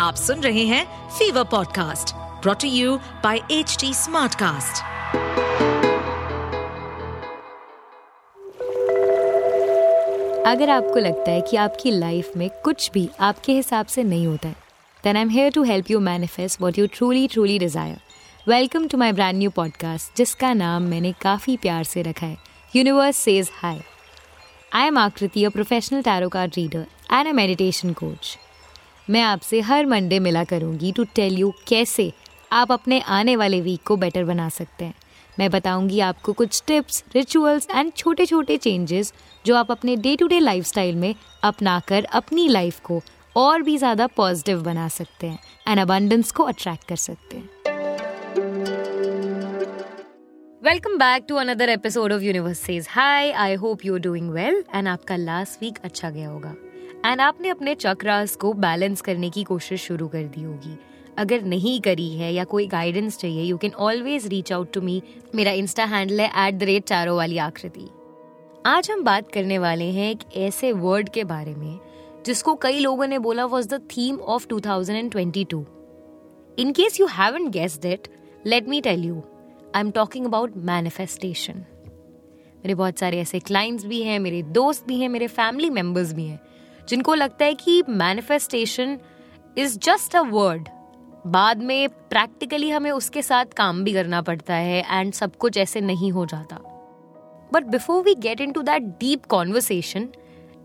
आप सुन रहे हैं fever podcast brought to you by H smartcast. अगर आपको लगता है कि आपकी लाइफ में कुछ भी आपके हिसाब से नहीं होता है then I am here to help you manifest what you truly truly desire welcome to my brand new podcast जिसका नाम मैंने काफ़ी प्यार से रखा है. Universe says hi I am Akriti a professional tarot card reader and a meditation coach मैं आपसे हर मंडे मिला करूँगी टू टेल यू कैसे आप अपने आने वाले वीक को बेटर बना सकते हैं। मैं बताऊँगी आपको कुछ टिप्स रिचुअल्स एंड छोटे छोटे चेंजेस जो आप अपने डे टू डे लाइफ में अपनाकर अपनी लाइफ को और भी ज़्यादा पॉजिटिव बना सकते हैं एंड अबंडेंस को अट्रैक्ट कर सकते हैं। Welcome back to another episode of universe says hi I hope you are doing well and आपका लास्ट वीक अच्छा गया होगा। एंड आपने अपने चक्रास को बैलेंस करने की कोशिश शुरू कर दी होगी। अगर नहीं करी है या कोई गाइडेंस चाहिए you can always reach out to me मेरा इंस्टा हैंडल है एट द रेट चारो वाली आकृति। आज हम बात करने वाले हैं एक ऐसे वर्ड के बारे में, जिसको कई लोगों ने बोला was the theme of 2022 in case you haven't guessed it let me tell you I am talking about manifestation मेरे बहुत सारे ऐसे क्लाइंट्स भी हैं, मेरे दोस्त भी हैं, मेरे फैमिली मेंबर्स भी हैं। जिनको लगता है कि manifestation is just a word बाद में प्रैक्टिकली हमें उसके साथ काम भी करना पड़ता है एंड सब कुछ ऐसे नहीं हो जाता। But before we get into that deep conversation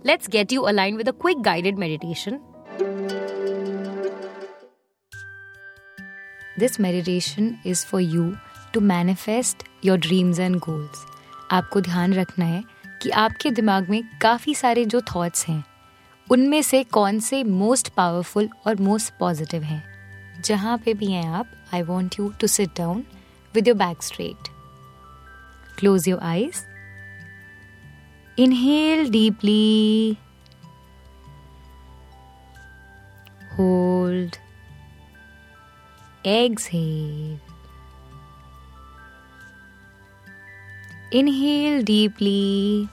let's get you align with a quick guided meditation this meditation is for you to manifest your dreams and goals आपको ध्यान रखना है कि आपके दिमाग में काफ़ी सारे जो थॉट्स हैं उनमें से कौन से मोस्ट पावरफुल और मोस्ट पॉजिटिव हैं? जहाँ पे भी हैं आप I want you to sit down with your back straight close your eyes inhale deeply hold exhale. Inhale deeply.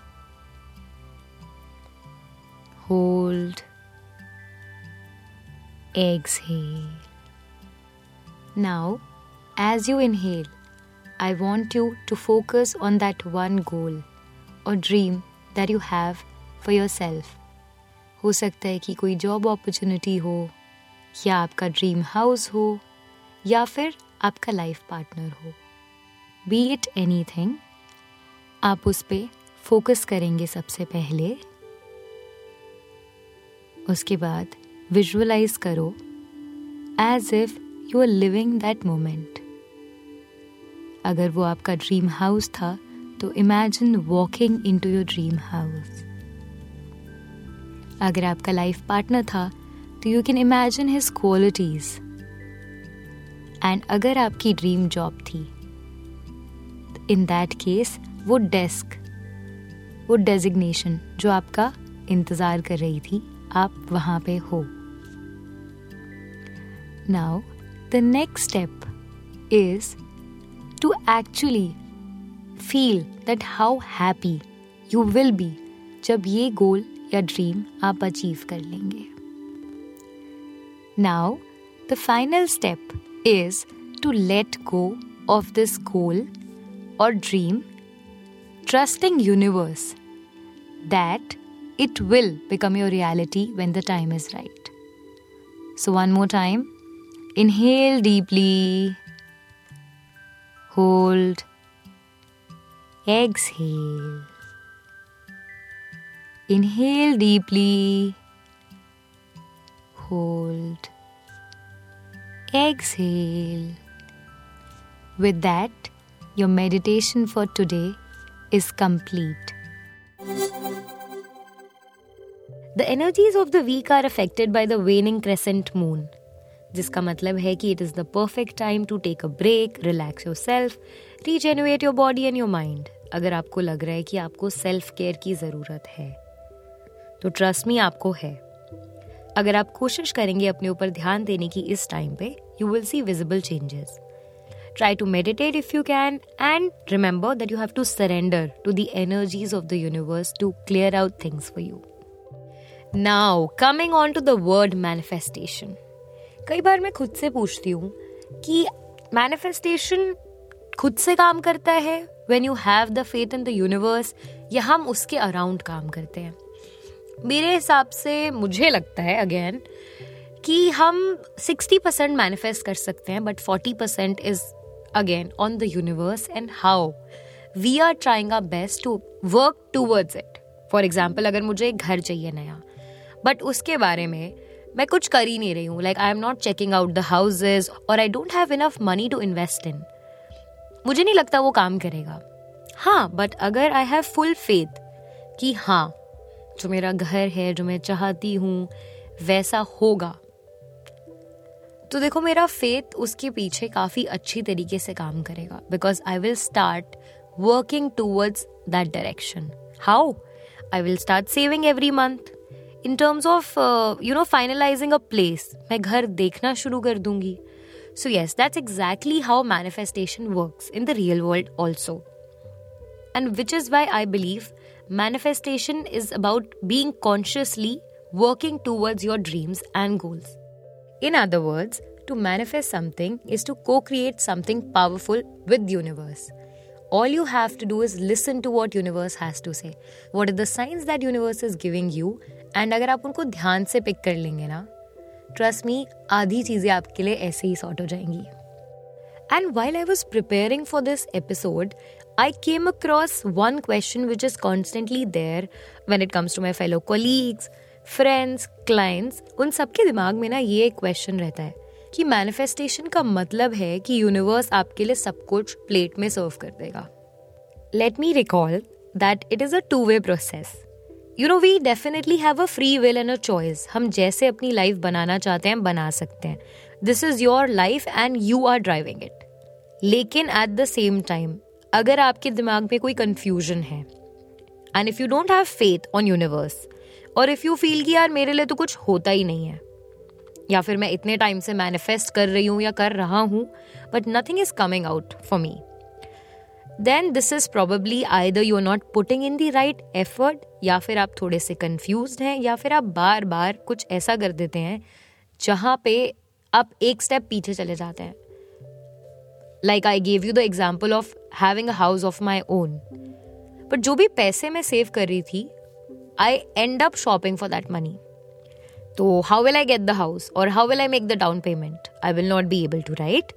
Hold. Exhale. Now, as you inhale, I want you to focus on that one goal or dream that you have for yourself. हो सकता है कि कोई job opportunity हो या आपका dream house हो या फिर आपका लाइफ पार्टनर हो बी इट एनी थिंग आप उस पर फोकस करेंगे सबसे पहले उसके बाद विजुअलाइज करो as if you are living that moment अगर वो आपका ड्रीम हाउस था तो imagine walking into your dream house अगर आपका लाइफ पार्टनर था तो you can imagine his qualities and अगर आपकी ड्रीम जॉब थी इन दैट केस वो डेस्क वो डेजिग्नेशन जो आपका इंतज़ार कर रही थी आप वहाँ पे हो। Now the next step is to actually feel that how happy you will be जब ये गोल या ड्रीम आप अचीव कर लेंगे। Now the final step is to let go of this goal और dream trusting universe that it will become your reality when the time is right. So, one more time inhale deeply, hold, exhale. Inhale deeply, hold, exhale. With that, your meditation for today is complete. The energies of the week are affected by the waning crescent moon. जिसका मतलब है कि it is the perfect time to take a break relax yourself rejuvenate your body and your mind अगर आपको लग रहा है कि आपको सेल्फ केयर की ज़रूरत है तो ट्रस्ट मी आपको है अगर आप कोशिश करेंगे अपने ऊपर ध्यान देने की इस टाइम पे you will see visible changes Try to meditate if you can, and remember that you have to surrender to the energies of the universe to clear out things for you. Now, coming on to the word manifestation कई बार मैं खुद से पूछती हूँ कि manifestation खुद से काम करता है? When you have the faith in the universe या हम उसके अराउंड काम करते हैं? मेरे हिसाब से मुझे लगता है अगेन कि हम 60 परसेंट मैनिफेस्ट कर सकते हैं but 40 percent is again on the universe and how we are trying our best to work towards it for example अगर मुझे एक घर चाहिए नया बट उसके बारे में मैं कुछ कर ही नहीं रही हूँ। Like I am not checking out the houses और I don't have enough money to invest in मुझे नहीं लगता वो काम करेगा। हाँ बट अगर आई हैव फुल फेथ कि हाँ जो मेरा घर है, जो मैं चाहती हूँ, वैसा होगा। तो देखो, मेरा फेथ उसके पीछे काफ़ी अच्छी तरीके से काम करेगा। Because I will start working towards that direction how I will start saving every month In terms of you know finalising a place मैं घर देखना शुरू कर दूंगी so yes that's exactly how manifestation works in the real world also and which is why I believe manifestation is about being consciously working towards your dreams and goals. In other words, to manifest something is to co-create something powerful with the universe. All you have to do is listen to what universe has to say. What are the signs that universe is giving you And अगर आप उनको ध्यान से pick कर लेंगे ना trust me आधी चीज़ें आपके लिए ऐसे ही सॉर्ट हो जाएँगी। And while I was preparing for this episode I came across one question which is constantly there when it comes to my fellow colleagues friends clients उन सबके दिमाग में ना ये एक क्वेश्चन रहता है कि मैनिफेस्टेशन का मतलब है कि यूनिवर्स आपके लिए सब कुछ प्लेट में सर्व कर देगा। Let me recall that it is a two way process you know we definitely have a free will and a choice हम जैसे अपनी लाइफ बनाना चाहते हैं, बना सकते हैं। This is your life and you are driving it लेकिन at the same time अगर आपके दिमाग में कोई कंफ्यूजन है and if you don't have faith on universe और इफ़ यू फील कि यार मेरे लिए तो कुछ होता ही नहीं है, या फिर मैं इतने टाइम से मैनिफेस्ट कर रही हूँ या कर रहा हूँ but nothing is coming out for me then this is probably either you are not putting in the right effort या फिर आप थोड़े से कंफ्यूज हैं, या फिर आप बार बार कुछ ऐसा कर देते हैं, जहाँ पे आप एक स्टेप पीछे चले जाते हैं। Like I gave you the example of having a house of my own but जो भी पैसे मैं सेव कर रही थी I end up shopping for that money तो how will I get the house और how will I make the down payment I will not be able to right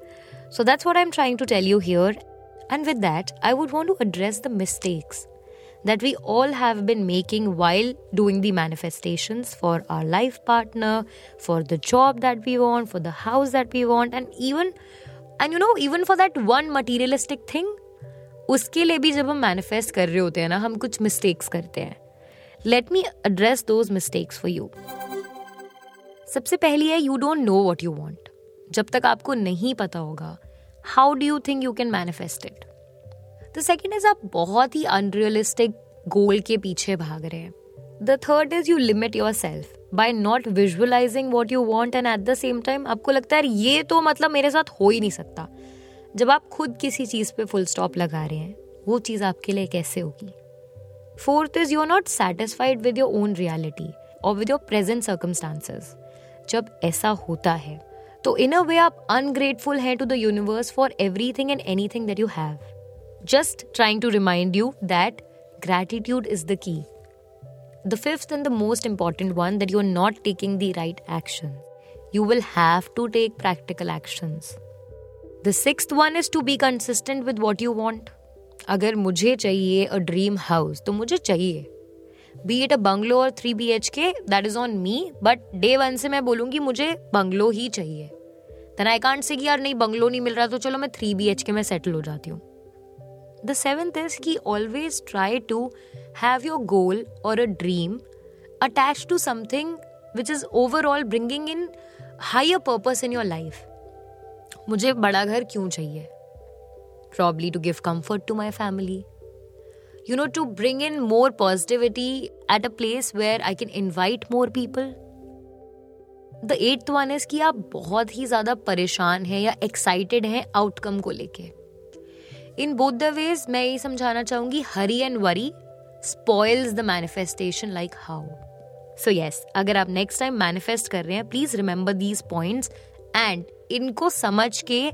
so that's what I am trying to tell you here And with that, I would want to address the mistakes that we all have been making while doing the manifestations for our life partner, for the job that we want, for the house that we want, and even and you know even for that one materialistic thing उसके लिए भी जब हम manifest कर रहे होते हैं ना हम कुछ मिस्टेक्स करते हैं let me address those mistakes for you सबसे पहली है you don't know what you want जब तक आपको नहीं पता होगा how do you think you can manifest it the second is आप बहुत ही अनरियलिस्टिक गोल के पीछे भाग रहे हैं। The third is you limit yourself by not visualising what you want and at the same time आपको लगता है ये तो मतलब मेरे साथ हो ही नहीं सकता। जब आप खुद किसी चीज़ पे फुल स्टॉप लगा रहे हैं, वो चीज़ आपके लिए कैसे होगी? Fourth is you are not satisfied with your own reality और विद योर प्रेजेंट सर्कमस्टांसेस जब ऐसा होता है तो इन अ वे आप अनग्रेटफुल हैं to the universe for everything and anything that you have just trying to remind you that gratitude is the key the fifth and the most important one that you are not taking the right action you will have to take practical action the six one is to be consistent with what you want अगर मुझे चाहिए a dream house तो मुझे चाहिए। Be it a bungalow और three B H K that is on me but day one से मैं बोलूँगी, मुझे बंगलो ही चाहिए। देन आई कांट से कि यार नहीं बंगलो नहीं मिल रहा तो चलो मैं थ्री बी एच के में सेटल हो जाती हूँ। The seventh is key always try to have your goal और a dream attach to something which is overall bringing in higher purpose in your life मुझे बड़ा घर क्यों चाहिए? Probably to give comfort to my family you know, to bring in more positivity at a place where I can invite more people. The eighth one is कि आप बहुत ही ज़्यादा परेशान हैं या एक्साइटेड हैं आउटकम को लेके। इन बोथ द वेज मैं ये समझाना चाहूँगी hurry and worry spoils the manifestation like how so yes अगर आप नेक्स्ट टाइम मैनिफेस्ट कर रहे हैं please remember these points and इनको समझ के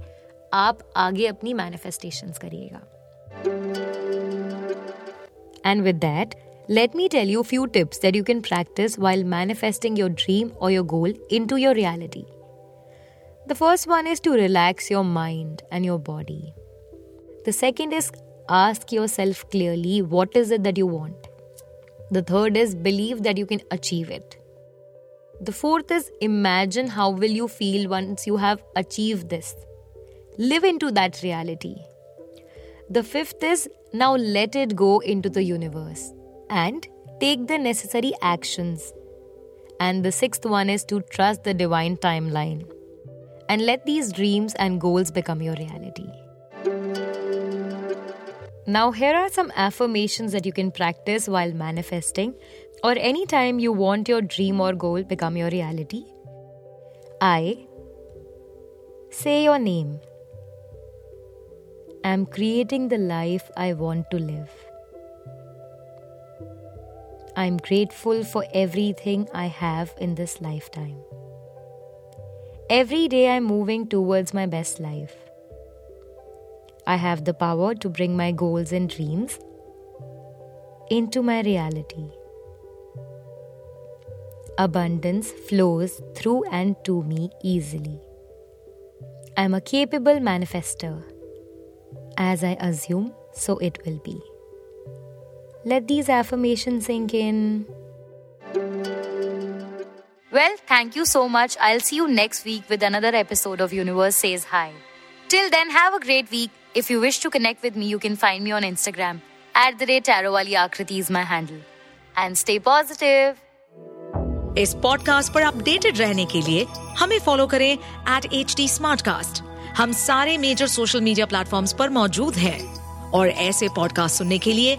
आप आगे अपनी मैनिफेस्टेशंस करिएगा। And with that let me tell you a few tips that you can practice while manifesting your dream or your goal into your reality. The first one is to relax your mind and your body. The second is ask yourself clearly what is it that you want. The third is believe that you can achieve it. The fourth is imagine how will you feel once you have achieved this. Live into that reality. The fifth is now let it go into the universe and take the necessary actions. And the sixth one is to trust the divine timeline and let these dreams and goals become your reality. Now, here are some affirmations that you can practice while manifesting or anytime you want your dream or goal become your reality. I say your name. I'm creating the life I want to live. I'm grateful for everything I have in this lifetime. Every day I'm moving towards my best life. I have the power to bring my goals and dreams into my reality. Abundance flows through and to me easily. I'm a capable manifester. As I assume, so it will be. Let these affirmations sink in. Well, thank you so much. I'll see you next week with another episode of Universe Says Hi. Till then, have a great week. If you wish to connect with me, you can find me on Instagram. At the rate Tarowali Akriti is my handle. And stay positive. इस podcast पर updated रहने के लिए हमें follow करें at H D हम सारे major social media platform पर मौजूद हैं और ऐसे पॉडकास्ट सुनने के लिए